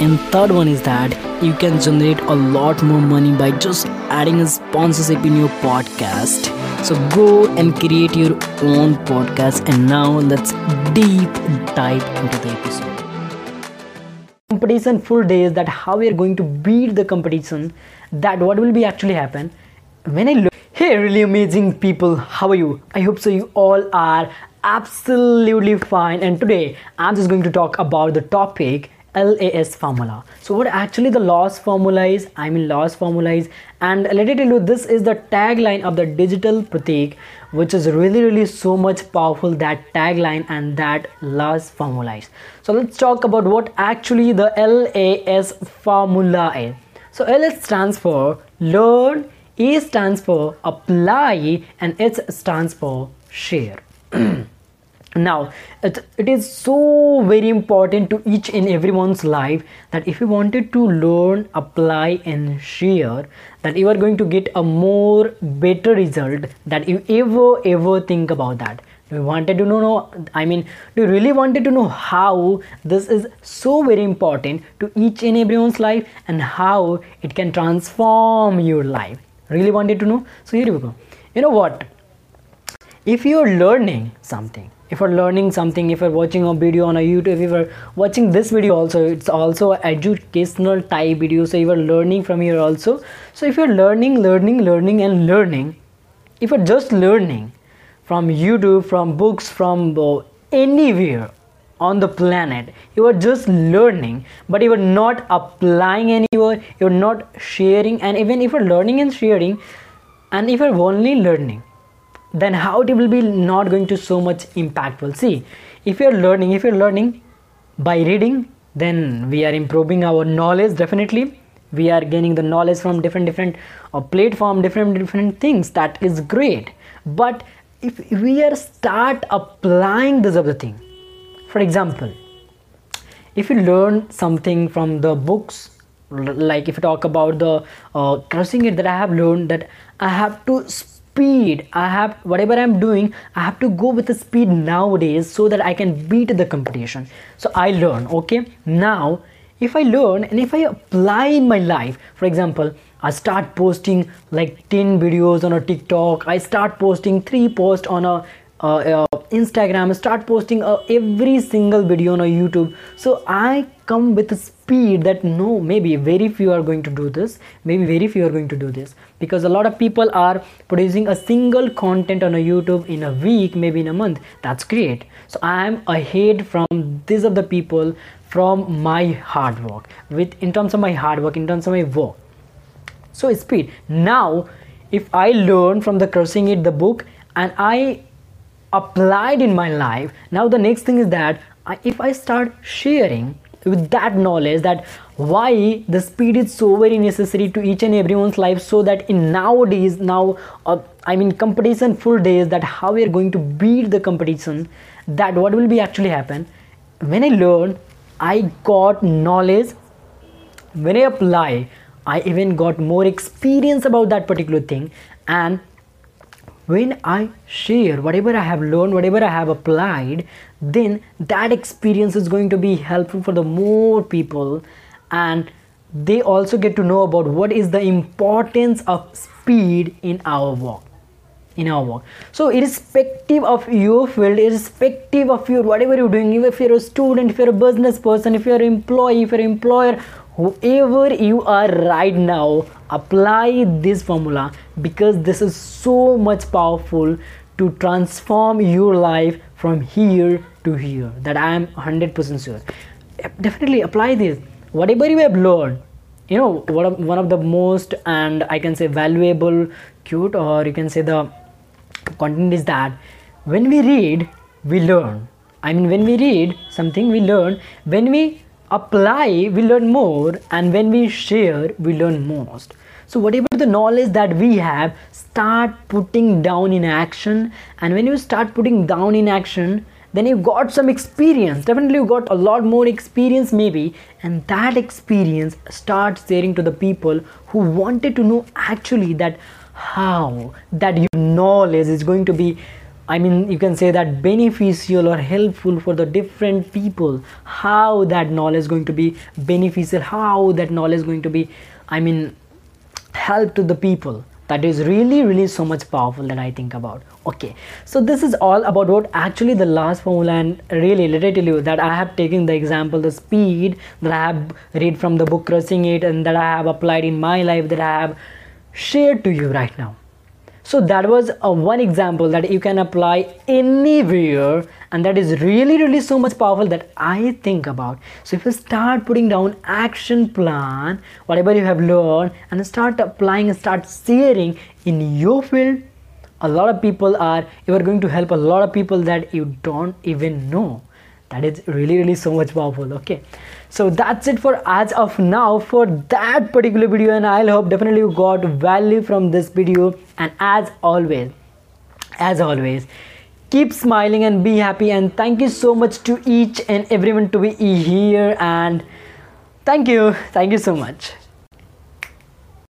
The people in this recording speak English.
And third one is that you can generate a lot more money by just adding a sponsorship in your podcast. So go and create your own podcast. And now let's deep dive into the episode. Competition full days that how we are going to beat the competition. That what will be actually happen when I look. Hey, really amazing people, how are you? I hope so. You all are absolutely fine. And today I'm just going to talk about the topic LAS formula. So what actually the LAS formula is, I mean LAS formula is and let me tell you this is the tagline of the digital pratik which is really really so much powerful that tagline and that LAS formula is. So let's talk about what actually the LAS formula is. So LS stands for learn, A stands for apply and H stands for share. now it, it is so very important to each and everyone's life that if you wanted to learn apply and share that you are going to get a more better result that you ever ever think about that. You wanted to know, i mean you really wanted to know how this is so very important to each and everyone's life and how it can transform your life. Really wanted to know? So here we go. You know what if you're learning something if you're learning something if you're watching a video on a youtube if you're watching this video also it's also educational type video so you're learning from here also. So if you're learning learning learning and learning if you're just learning from youtube from books from uh, anywhere on the planet you are just learning but you are not applying anywhere you're not sharing and even if you're learning and sharing and if you're only learning then how it will be not going to so much impactful see. If you're learning if you're learning by reading then we are improving our knowledge definitely. We are gaining the knowledge from different different uh, platform different different things. That is great. But if we are start applying this other thing for example if you learn something from the books like if you talk about the uh, crushing it that i have learned that i have to speed. I have whatever i'm doing i have to go with the speed nowadays so that i can beat the competition. So i learn okay? Now if i learn and if i apply in my life for example i start posting like 10 videos on a tiktok i start posting 3 posts on a uh, uh, instagram start posting uh, every single video on a youtube. So i come with a speed that no maybe very few are going to do this maybe very few are going to do this. Because a lot of people are producing a single content on a youtube in a week maybe in a month. That's great. So i am ahead from these of the people from my hard work. With in terms of my hard work in terms of my work. So speed. Now if i learn from the crushing it the book and i applied in my life now the next thing is that I, if i start sharing with that knowledge that why the speed is so very necessary to each and everyone's life so that in nowadays now uh, i mean competition full days that how we are going to beat the competition that what will be actually happen? When i learn i got knowledge. When i apply i even got more experience about that particular thing. And when I share whatever I have learned, whatever I have applied, then that experience is going to be helpful for the more people. And they also get to know about what is the importance of speed in our work in our work so irrespective of your field irrespective of your whatever you're doing if you're a student if you're a business person if you're an employee if you're an employer whoever you are right now apply this formula because this is so much powerful to transform your life from here to here that i am 100% sure. Definitely apply this. Whatever you have learned you know one of, the most and i can say valuable cute or you can say the content is that when we read we learn. I mean when we read something we learn. When we apply we learn more and when we share we learn most. So whatever the knowledge that we have start putting down in action. And when you start putting down in action then you got some experience. Definitely you got a lot more experience maybe. And that experience start sharing to the people who wanted to know actually that how that your knowledge is going to be I mean, you can say that beneficial or helpful for the different people. How that knowledge is going to be beneficial, how that knowledge is going to be, I mean, help to the people. That is really, really so much powerful that I think about. Okay, so this is all about what actually the LAS formula, and really, let me tell you that I have taken the example, the speed that I have read from the book, Crushing It, and that I have applied in my life that I have shared to you right now so that was a one example that you can apply anywhere and that is really really so much powerful that i think about. So if you start putting down action plan whatever you have learned and start applying and start sharing in your field a lot of people are you are going to help a lot of people that you don't even know that is really really so much powerful okay? So that's it for as of now for that particular video and i'll hope definitely you got value from this video. And as always as always keep smiling and be happy. And thank you so much to each and everyone to be here. And thank you. Thank you so much